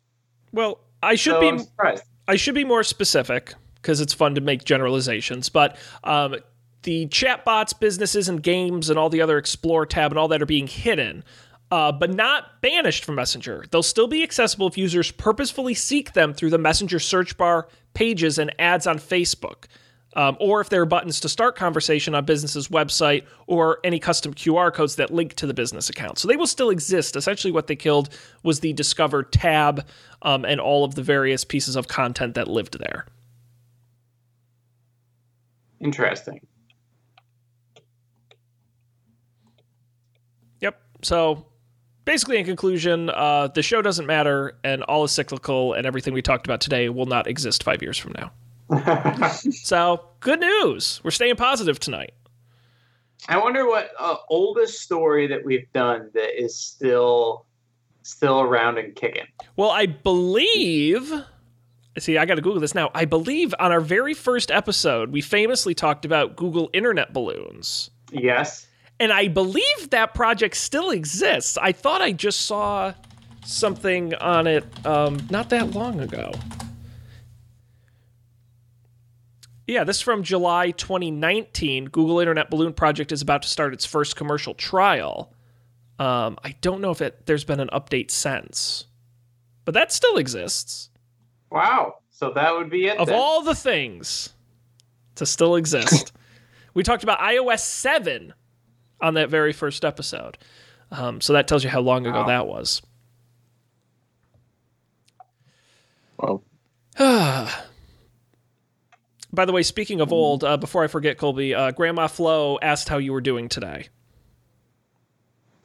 Well, I should so be. I should be more specific because it's fun to make generalizations, but um, the chatbots, businesses, and games, and all the other Explore tab and all that are being hidden, uh, but not banished from Messenger. They'll still be accessible if users purposefully seek them through the Messenger search bar, pages, and ads on Facebook. Um, or if there are buttons to start conversation on business's website or any custom QR codes that link to the business account. So they will still exist. Essentially, what they killed was the Discover tab um, and all of the various pieces of content that lived there. Interesting. Yep. So basically, in conclusion, uh, the show doesn't matter, and all is cyclical, and everything we talked about today will not exist five years from now. So good news. We're staying positive tonight. I wonder what uh, oldest story that we've done that is still still around and kicking. Well, I believe. See, I got to Google this now. I believe on our very first episode, we famously talked about Google Internet balloons. Yes. And I believe that project still exists. I thought I just saw something on it um, not that long ago. Yeah, this is from July 2019. Google Internet Balloon Project is about to start its first commercial trial. Um, I don't know if it, there's been an update since, but that still exists. Wow. So that would be it. Of then. all the things to still exist, we talked about iOS 7 on that very first episode. Um, so that tells you how long ago Wow. that was. Well, By the way, speaking of old, uh, before I forget, Colby, uh, Grandma Flo asked how you were doing today,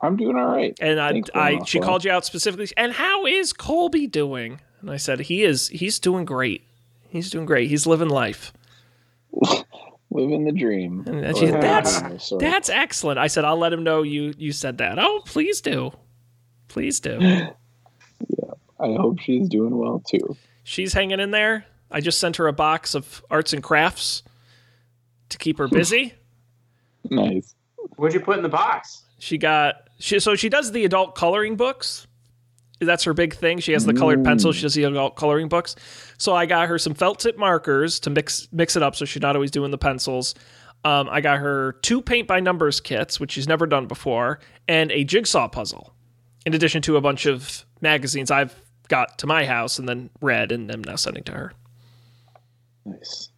I'm doing all right. and I, Thanks, I she Flo. called you out specifically. And how is Colby doing? And I said he is. He's doing great. He's doing great. He's living life. Living the dream. And and she, something that's of that's excellent. I said I'll let him know you you said that. Oh, please do, please do. Yeah, I hope she's doing well too. She's hanging in there. I just sent her a box of arts and crafts to keep her busy. Nice. What'd you put in the box? She got she so she does the adult coloring books. That's her big thing. She has the colored pencils. She does the adult coloring books. So I got her some felt tip markers to mix mix it up, so she's not always doing the pencils. Um, I got her two paint by numbers kits, which she's never done before, and a jigsaw puzzle. In addition to a bunch of magazines I've got to my house and then read and am now sending to her. Nice.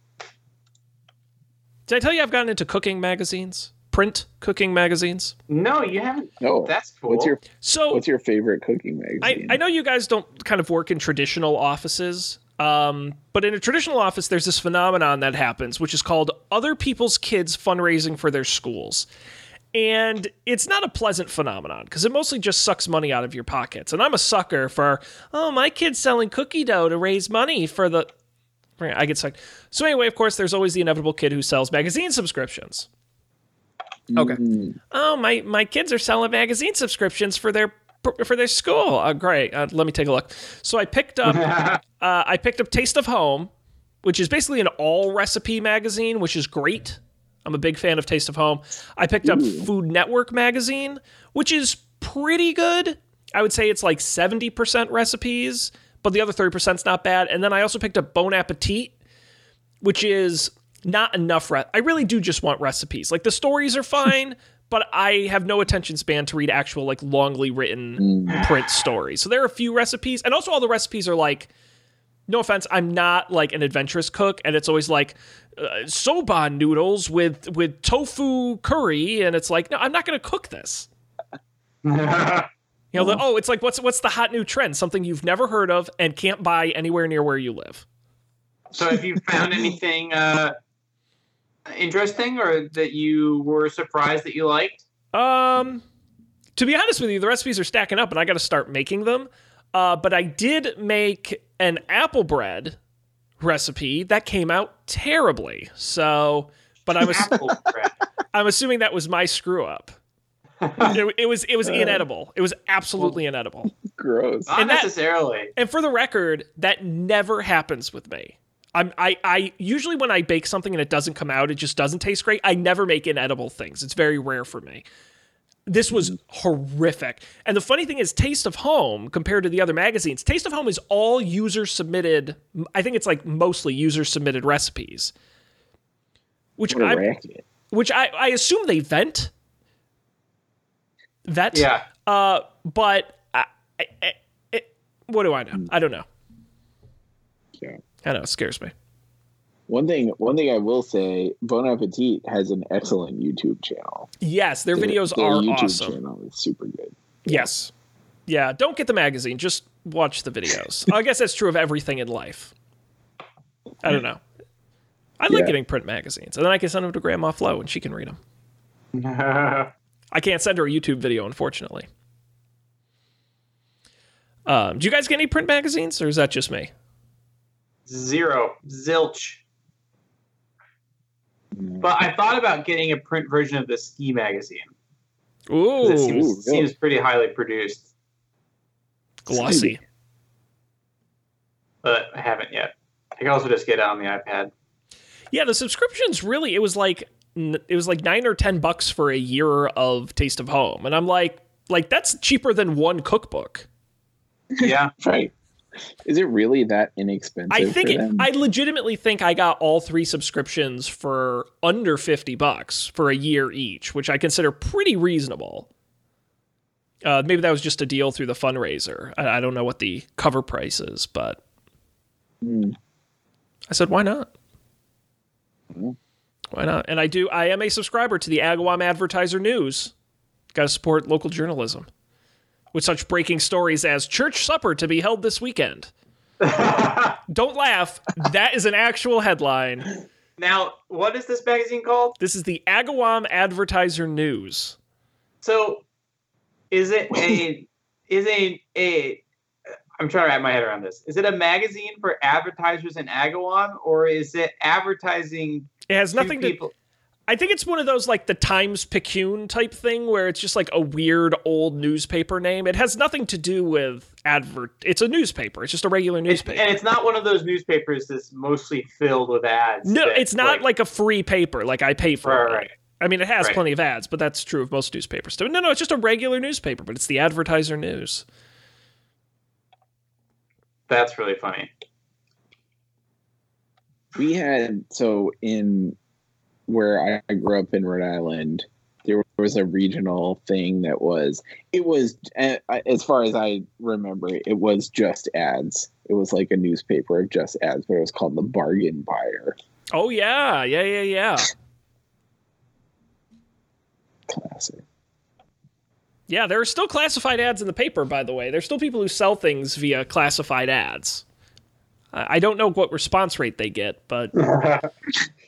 Did I tell you I've gotten into cooking magazines? Print cooking magazines? No, you haven't. Oh, That's cool. what's your So what's your favorite cooking I, magazine? I know you guys don't kind of work in traditional offices, um, but in a traditional office, there's this phenomenon that happens, which is called other people's kids fundraising for their schools. And it's not a pleasant phenomenon because it mostly just sucks money out of your pockets. And I'm a sucker for, oh, my kid's selling cookie dough to raise money for the. I get sucked. So, anyway, of course, there's always the inevitable kid who sells magazine subscriptions. Okay. Mm, oh my my kids are selling magazine subscriptions for their for their school. Oh great. Uh, let me take a look. So i picked up uh, i picked up taste of home which is basically an all recipe magazine which is great. I'm a big fan of taste of home. I picked up food network magazine which is pretty good. I would say it's like 70% recipes but the other 30% is not bad. And then I also picked up Bon Appetit, which is not enough. Re- I really do just want recipes. Like the stories are fine, but I have no attention span to read actual, like, longly written Mm. print stories. So there are a few recipes, and also all the recipes are like, no offense, I'm not like an adventurous cook, and it's always like uh, soba noodles with with tofu curry, and it's like, no, I'm not going to cook this. You know, the, oh, it's like what's what's the hot new trend? Something you've never heard of and can't buy anywhere near where you live. so, have you found anything uh, interesting or that you were surprised that you liked? Um, to be honest with you, the recipes are stacking up, and I got to start making them. Uh, but I did make an apple bread recipe that came out terribly. So, but I'm ass- Apple bread. I'm assuming that was my screw up. It, it was it was inedible. It was absolutely inedible. Gross. Not And that- necessarily. And for the record, that never happens with me. I'm, I, I usually when I bake something and it doesn't come out, it just doesn't taste great. I never make inedible things. It's very rare for me. This was horrific. And the funny thing is, Taste of Home, compared to the other magazines, Taste of Home is all user submitted. I think it's like mostly user submitted recipes, which What a I, racket. which I, I assume they vent. Vet. Yeah. Uh, but I, I, I, what do I know? I don't know. Yeah. I know it scares me. One thing, one thing I will say, Bon Appetit has an excellent YouTube channel. Yes, their, videos their are YouTube awesome. channel is super good. Yes. Yeah, don't get the magazine, just watch the videos. I guess that's true of everything in life. I don't know. I like Yeah. getting print magazines, and then I can send them to Grandma Flo, and she can read them. I can't send her a YouTube video, unfortunately. Um, do you guys get any print magazines, or is that just me? Zero. Zilch. Mm. But I thought about getting a print version of the ski magazine. Ooh, It seems, Ooh, seems pretty highly produced, glossy. but I haven't yet. I can also just get it on the iPad. Yeah, the subscriptions really it was like it was like 9 or 10 bucks for a year of Taste of Home. And I'm like like that's cheaper than one cookbook. Yeah. Right. Is it really that inexpensive? I think it? I legitimately think I got all three subscriptions for under 50 bucks for a year each, which I consider pretty reasonable. Uh, maybe that was just a deal through the fundraiser. I, I don't know what the cover price is, but Hmm. I said, why not? Hmm. Why not? And I do. I am a subscriber to the Agawam Advertiser News. Got to support local journalism with such breaking stories as church supper to be held this weekend. Don't laugh. That is an actual headline. now, what is this magazine called? This is the Agawam Advertiser News. So, is it a is a a I'm trying to wrap my head around this. Is it a magazine for advertisers in Agawam, or is it advertising It has nothing to. people? I think it's one of those like the Times Picayune type thing where it's just like a weird old newspaper name. It has nothing to do with advert. It's a newspaper. It's just a regular It's, newspaper. and it's not one of those newspapers that's mostly filled with ads. no, that, it's not like, a free paper. Like I pay for Right, it. right. I mean, it has Right. plenty of ads, but that's true of most newspapers. too. No, no, it's just a regular newspaper, but it's the Advertiser News. that's really funny. we had so in where I grew up in Rhode Island, there was a regional thing that was it was uh, as far as I remember, it was just ads. It was like a newspaper of just ads, but it was called the Bargain Buyer. Oh yeah, yeah, yeah, yeah. Classic. Yeah, there are still classified ads in the paper, by the way. There's still people who sell things via classified ads. I I don't know what response rate they get, but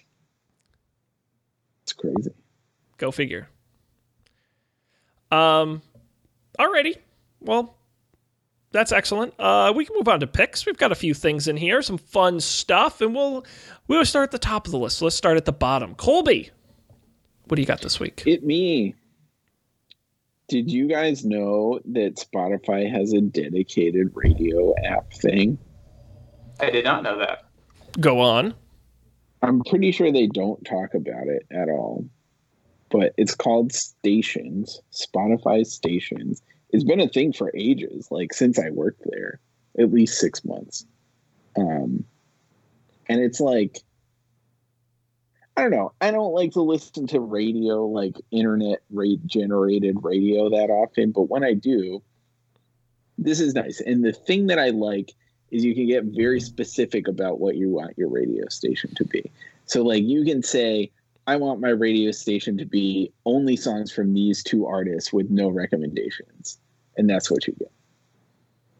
It's crazy. go figure. Um, alrighty. Well, that's excellent. Uh, we can move on to picks. We've got a few things in here, some fun stuff, and we'll we'll start at the top of the list. Let's start at the bottom. Colby, what do you got this week? It me. Did you guys know that Spotify has a dedicated radio app thing? I did not know that. Go on. I'm pretty sure they don't talk about it at all. But it's called Stations, Spotify Stations. It's been a thing for ages, like since I worked there. at least six months. Um, and it's like, I don't know. I don't like to listen to radio, like internet rate generated radio that often, but when I do, this is nice. And the thing that I like is you can get very specific about what you want your radio station to be. So, like, you can say, I want my radio station to be only songs from these two artists with no recommendations. And that's what you get.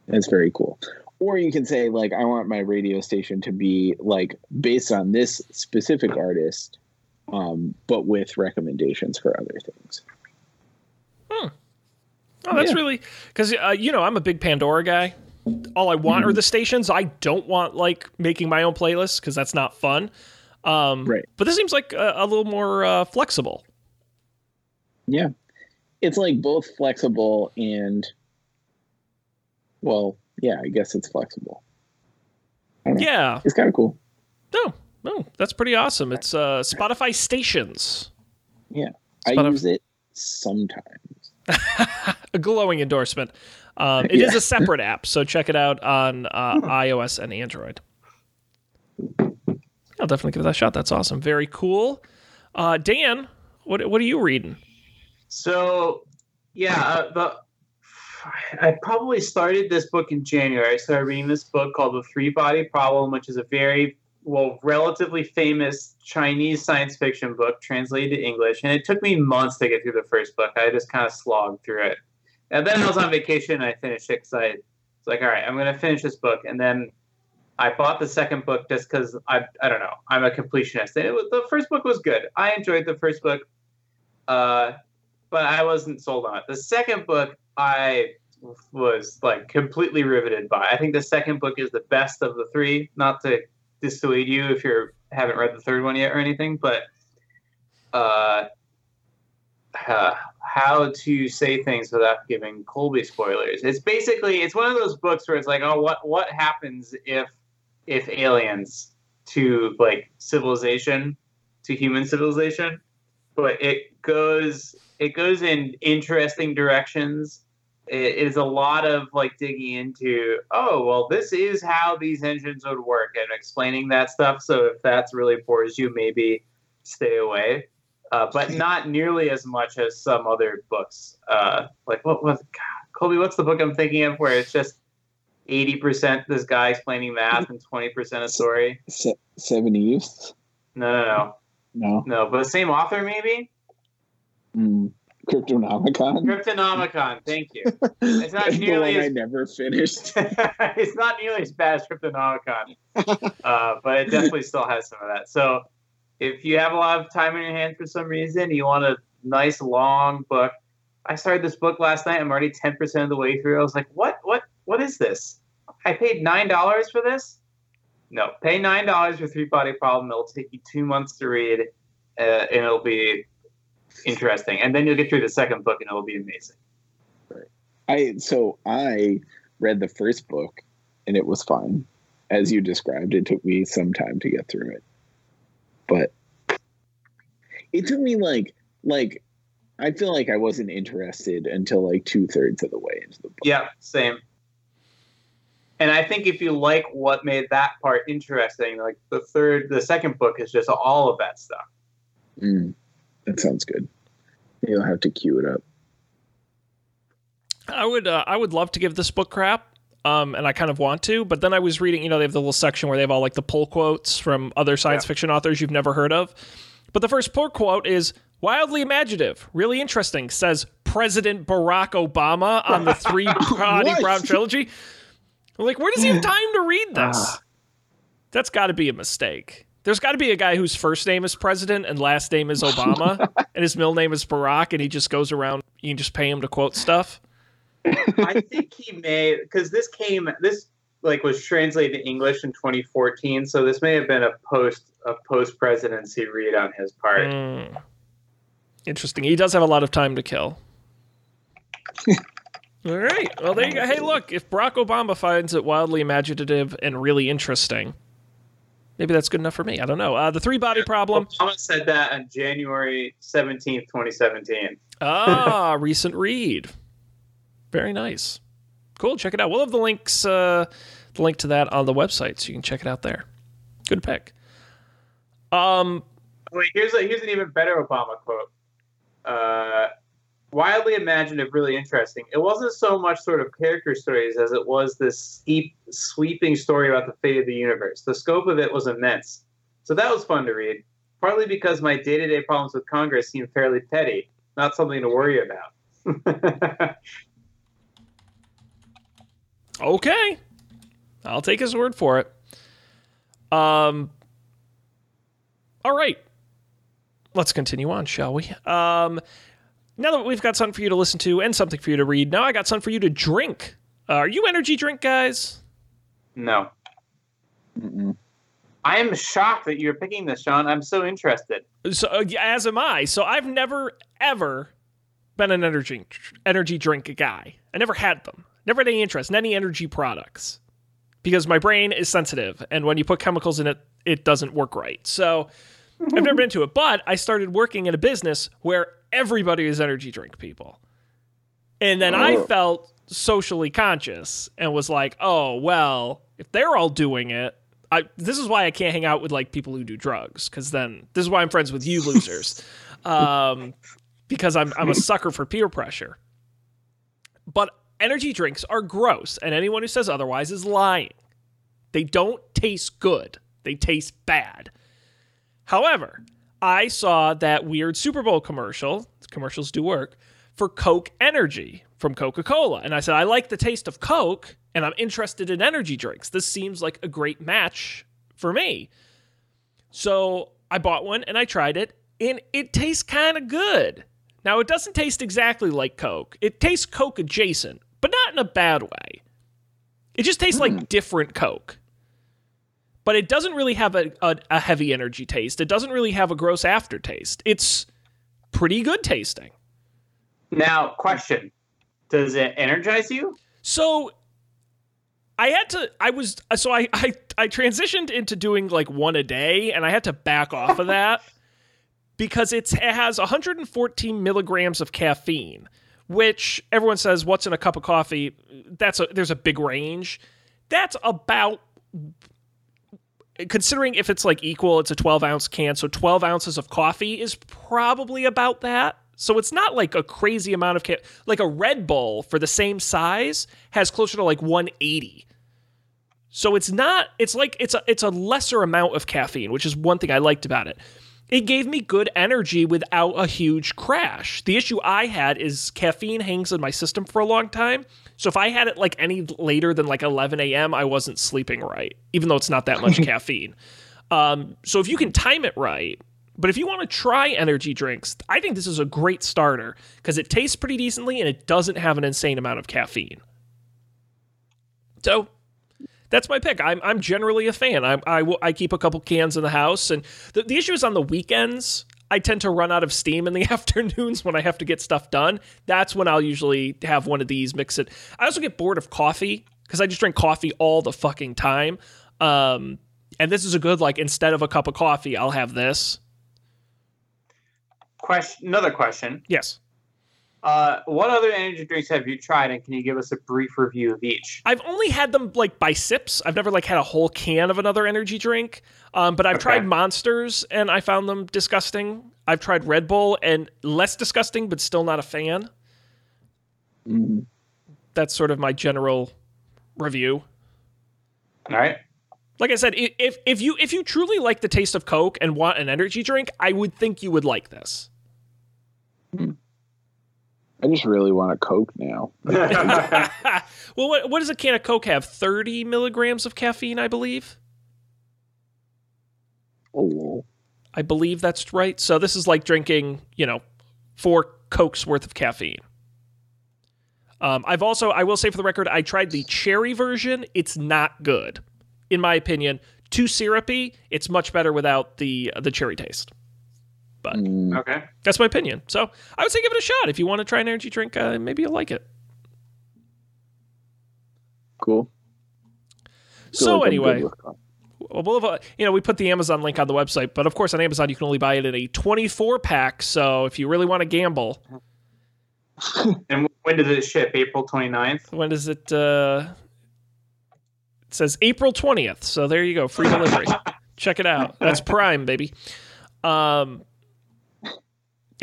That's very cool. Or you can say, like, I want my radio station to be like based on this specific artist, um, but with recommendations for other things. Hmm. Oh, that's Yeah. really because uh, you know I'm a big Pandora guy. All I want Mm-hmm. are the stations. I don't want like making my own playlists because that's not fun. Um, Right. But this seems like a, a little more uh, flexible. Yeah. It's like both flexible and, well, yeah, I guess it's flexible. I don't know. Yeah. It's kind of cool. No. No. That's pretty awesome. It's uh, Spotify stations. Yeah. I use it sometimes. a glowing endorsement. Um, it is Yeah. a separate app, so check it out on uh, iOS and Android. I'll definitely give that a shot. That's awesome. Very cool. Uh, Dan, what what are you reading? So, yeah, uh, the I probably started this book in January. I started reading this book called The Three Body Problem, which is a very well, relatively famous Chinese science fiction book translated to English, and it took me months to get through the first book. I just kind of slogged through it, and then I was on vacation and I finished it because I was like, all right, I'm going to finish this book, and then I bought the second book just because I I don't know I'm a completionist. And was, the first book was good. I enjoyed the first book. Uh, but I wasn't sold on it. The second book, I was like completely riveted by. I think the second book is the best of the three. Not to dissuade you if you haven't read the third one yet or anything, but uh, uh, how to say things without giving Colby spoilers. It's basically it's one of those books where it's like, oh, what what happens if if aliens to like civilization to human civilization, but it goes it goes in interesting directions. It is a lot of like digging into, oh, well, this is how these engines would work and explaining that stuff. So if that's really bores you, maybe stay away. Uh, but not nearly as much as some other books. Uh, like what was Colby? What's the book I'm thinking of where it's just eighty percent this guy explaining math and twenty percent a story? Se- Seveneves? No, no, no, No. no. But the same author, maybe. Mm. Cryptonomicon? Cryptonomicon. Thank you. It's not nearly one I as- never finished. it's not nearly as bad as Cryptonomicon, uh, but it definitely still has some of that. So, if you have a lot of time on your hands for some reason, you want a nice long book. I started this book last night. I'm already ten percent of the way through. I was like, "What? What? What is this? I paid nine dollars for this? No, pay nine dollars for Three Body Problem. It'll take you two months to read, uh, and it'll be interesting. And then you'll get through the second book, and it'll be amazing. I so I read the first book and it was fine. As you described, it took me some time to get through it. But it took me like like I feel like I wasn't interested until like two thirds of the way into the book. Yeah, same. And I think if you like what made that part interesting, like the third, the second book is just all of that stuff. Mm, that sounds good. You'll have to queue it up. I would uh, I would love to give this book crap. Um, and I kind of want to, but then I was reading, you know, they have the little section where they have all like the pull quotes from other science Yeah. fiction authors you've never heard of. But the first pull quote is wildly imaginative, really interesting, says President Barack Obama on the three Body? Brown trilogy. I'm like, where does he have time to read this? Ah. That's got to be a mistake. There's got to be a guy whose first name is President and last name is Obama, and his middle name is Barack, and he just goes around. You can just pay him to quote stuff. I think he may because this came this like was translated to English in 2014, so this may have been a post a post presidency read on his part. Mm. Interesting. He does have a lot of time to kill. All right. Well, there you go. Hey, look, if Barack Obama finds it wildly imaginative and really interesting, maybe that's good enough for me. I don't know. Uh, the three body problem. Obama said that on January 17th, 2017. Ah, recent read. Very nice. Cool. Check it out. We'll have the links, uh, the link to that on the website, so you can check it out there. Good pick. Um, Wait, here's a, here's an even better Obama quote. Uh, wildly imaginative, really interesting. It wasn't so much sort of character stories as it was this steep, sweeping story about the fate of the universe. The scope of it was immense. So that was fun to read, partly because my day to day problems with Congress seemed fairly petty, not something to worry about. okay. I'll take his word for it. Um, all right. Let's continue on, shall we? Um, now that we've got something for you to listen to and something for you to read, now I got something for you to drink. Uh, are you energy drink guys? no. Mm-mm. I am shocked that you're picking this, Sean. I'm so interested. So uh, as am I. So I've never ever been an energy energy drink guy. I never had them. Never had any interest in any energy products because my brain is sensitive, and when you put chemicals in it, it doesn't work right. So I've never been to it. But I started working in a business where everybody is energy drink people, and then I Oh. felt socially conscious and was like, oh well, if they're all doing it. I, this is why I can't hang out with like people who do drugs because then this is why I'm friends with you losers, um, because I'm I'm a sucker for peer pressure. But energy drinks are gross, and anyone who says otherwise is lying. They don't taste good. They taste bad. However, I saw that weird Super Bowl commercial. Commercials do work for Coke Energy from Coca Cola. And I said, I like the taste of Coke and I'm interested in energy drinks. This seems like a great match for me. So I bought one and I tried it, and it tastes kind of good. Now, it doesn't taste exactly like Coke, it tastes Coke adjacent, but not in a bad way. It just tastes like hmm. different Coke. But it doesn't really have a, a, a heavy energy taste. It doesn't really have a gross aftertaste. It's pretty good tasting. Now, question: Does it energize you? So I had to I was so I I I transitioned into doing like one a day and I had to back off of that because it has 114 milligrams of caffeine, which everyone says what's in a cup of coffee. That's a there's a big range. That's about considering if it's like equal, it's a 12 ounce can, so 12 ounces of coffee is probably about that. So it's not like a crazy amount of ca- like a Red Bull for the same size has closer to like 180. So it's not it's like it's a it's a lesser amount of caffeine, which is one thing I liked about it. It gave me good energy without a huge crash. The issue I had is caffeine hangs in my system for a long time. So if I had it like any later than like 11 a.m., I wasn't sleeping right, even though it's not that much caffeine. Um, so if you can time it right, but if you want to try energy drinks, I think this is a great starter because it tastes pretty decently and it doesn't have an insane amount of caffeine. So that's my pick. I'm, I'm generally a fan. I, I, will- I keep a couple cans in the house. And the, the issue is on the weekends, I tend to run out of steam in the afternoons when I have to get stuff done. That's when I'll usually have one of these, mix it. I also get bored of coffee because I just drink coffee all the fucking time. Um, and this is a good, like, instead of a cup of coffee, I'll have this. Question. Another question. Yes. Uh, what other energy drinks have you tried, and can you give us a brief review of each? I've only had them like by sips. I've never like had a whole can of another energy drink. Um, but I've Okay. tried Monsters and I found them disgusting. I've tried Red Bull and less disgusting, but still not a fan. Mm. That's sort of my general review. All right. Like I said, if if you if you truly like the taste of Coke and want an energy drink, I would think you would like this. I just really want a Coke now. well, what what does a can of Coke have? Thirty milligrams of caffeine, I believe. Oh, I believe that's right. So this is like drinking, you know, four Cokes worth of caffeine. Um, I've also, I will say for the record, I tried the cherry version. It's not good, in my opinion. Too syrupy. It's much better without the the cherry taste. Mm, okay. That's my opinion. So I would say give it a shot if you want to try an energy drink. Uh, maybe you'll like it. cool. So like anyway, with coffee. we'll have a, you know, we put the Amazon link on the website, but of course on Amazon you can only buy it in a 24 pack. So if you really want to gamble, And When does it ship? April 29th? When does it? Uh, it says April 20th. So there you go, free delivery. Check it out. That's Prime, baby. Um,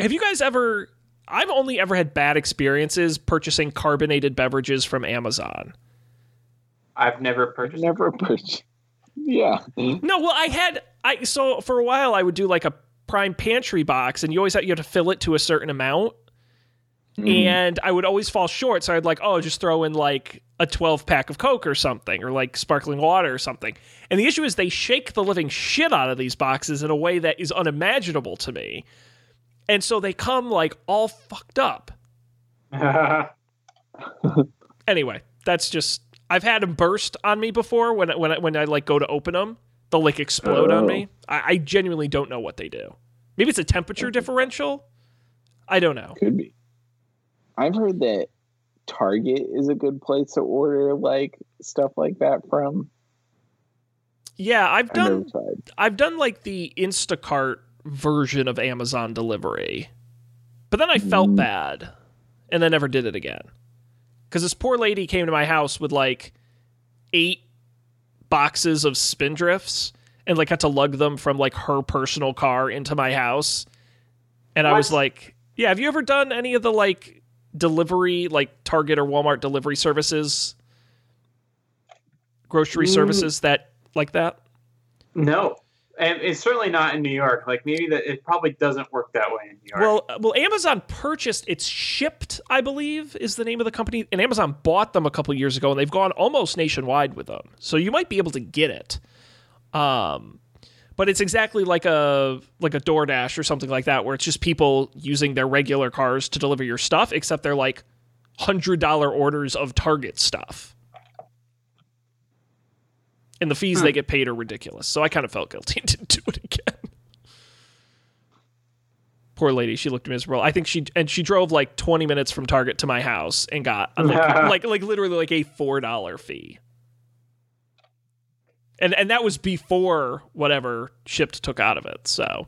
have you guys ever? I've only ever had bad experiences purchasing carbonated beverages from Amazon. I've never purchased. Never purchased. Yeah. No, well, I had I so for a while I would do like a Prime pantry box, and you always have, you have to fill it to a certain amount, Mm. and I would always fall short. So I'd like, oh, just throw in like a twelve pack of Coke or something, or like sparkling water or something. And the issue is they shake the living shit out of these boxes in a way that is unimaginable to me, and so they come like all fucked up. Anyway, that's just I've had them burst on me before when I- when I, when I like go to open them, they'll like explode on Oh. me. I, I genuinely don't know what they do. Maybe it's a temperature differential. I don't know. Could be. I've heard that Target is a good place to order like stuff like that from. Yeah, I've done. I've done like the Instacart version of Amazon delivery. But then I felt Mm. bad and then never did it again. Cuz this poor lady came to my house with like 8 boxes of spindrifts and like had to lug them from like her personal car into my house. And I was like, yeah, have you ever done any of the like delivery like Target or Walmart delivery services? Grocery Mm. services that like that? no, and it's certainly not in New York. Like maybe that it probably doesn't work that way in New York. Well, uh, well, Amazon purchased. It's Shipt, I believe, is the name of the company, and Amazon bought them a couple years ago, and they've gone almost nationwide with them. So you might be able to get it. Um, but it's exactly like a like a DoorDash or something like that, where it's just people using their regular cars to deliver your stuff, except they're like hundred dollar orders of Target stuff. And the fees Hmm. they get paid are ridiculous. So I kind of felt guilty and didn't do it again. Poor lady, she looked miserable. I think she and she drove like 20 minutes from Target to my house and got like like, like literally like a four dollar fee. And and that was before whatever Shipt took out of it. So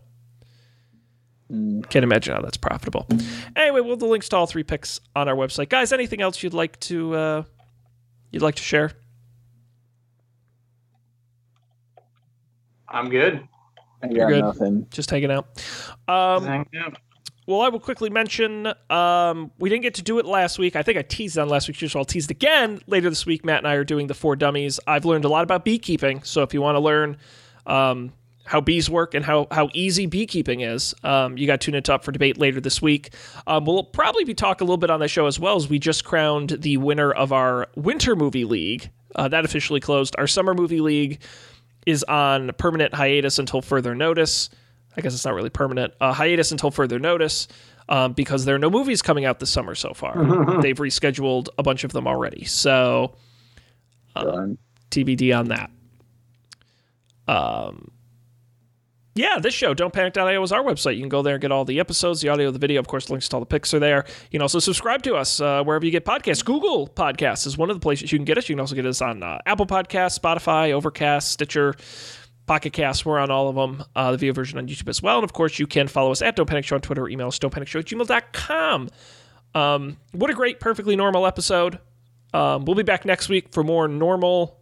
can't imagine how that's profitable. Anyway, we'll the links to all three picks on our website. Guys, anything else you'd like to uh, you'd like to share? I'm good. I You're good. nothing. Just hanging out. Um, Hang out. Well, I will quickly mention um, we didn't get to do it last week. I think I teased on last week's show, so I'll tease it again later this week. Matt and I are doing the four dummies. I've learned a lot about beekeeping, so if you want to learn um, how bees work and how how easy beekeeping is, um, you got to tune it Up for Debate later this week. Um, we'll probably be talking a little bit on the show as well as we just crowned the winner of our Winter Movie League. Uh, that officially closed. Our Summer Movie League is on permanent hiatus until further notice. I guess it's not really permanent. Uh, hiatus until further notice um, because there are no movies coming out this summer so far. They've rescheduled a bunch of them already. So Done. TBD on that. Um, yeah, this show, don't don'tpanic.io, is our website. You can go there and get all the episodes, the audio, the video. Of course, links to all the pics are there. You can also subscribe to us uh, wherever you get podcasts. Google Podcasts is one of the places you can get us. You can also get us on uh, Apple Podcasts, Spotify, Overcast, Stitcher, Pocket Casts. We're on all of them. Uh, the video version on YouTube as well. And of course, you can follow us at Don't Panic Show on Twitter or email us don'tpanicshow at gmail.com. Um, what a great, perfectly normal episode. Um, we'll be back next week for more normal,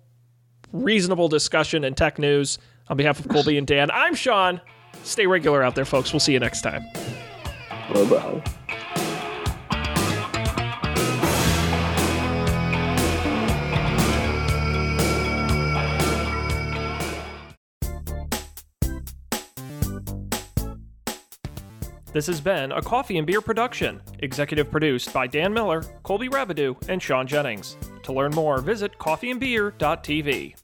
reasonable discussion and tech news. On behalf of Colby and Dan, I'm Sean. Stay regular out there, folks. We'll see you next time. Bye bye. This has been a Coffee and Beer production, executive produced by Dan Miller, Colby Rabidou, and Sean Jennings. To learn more, visit coffeeandbeer.tv.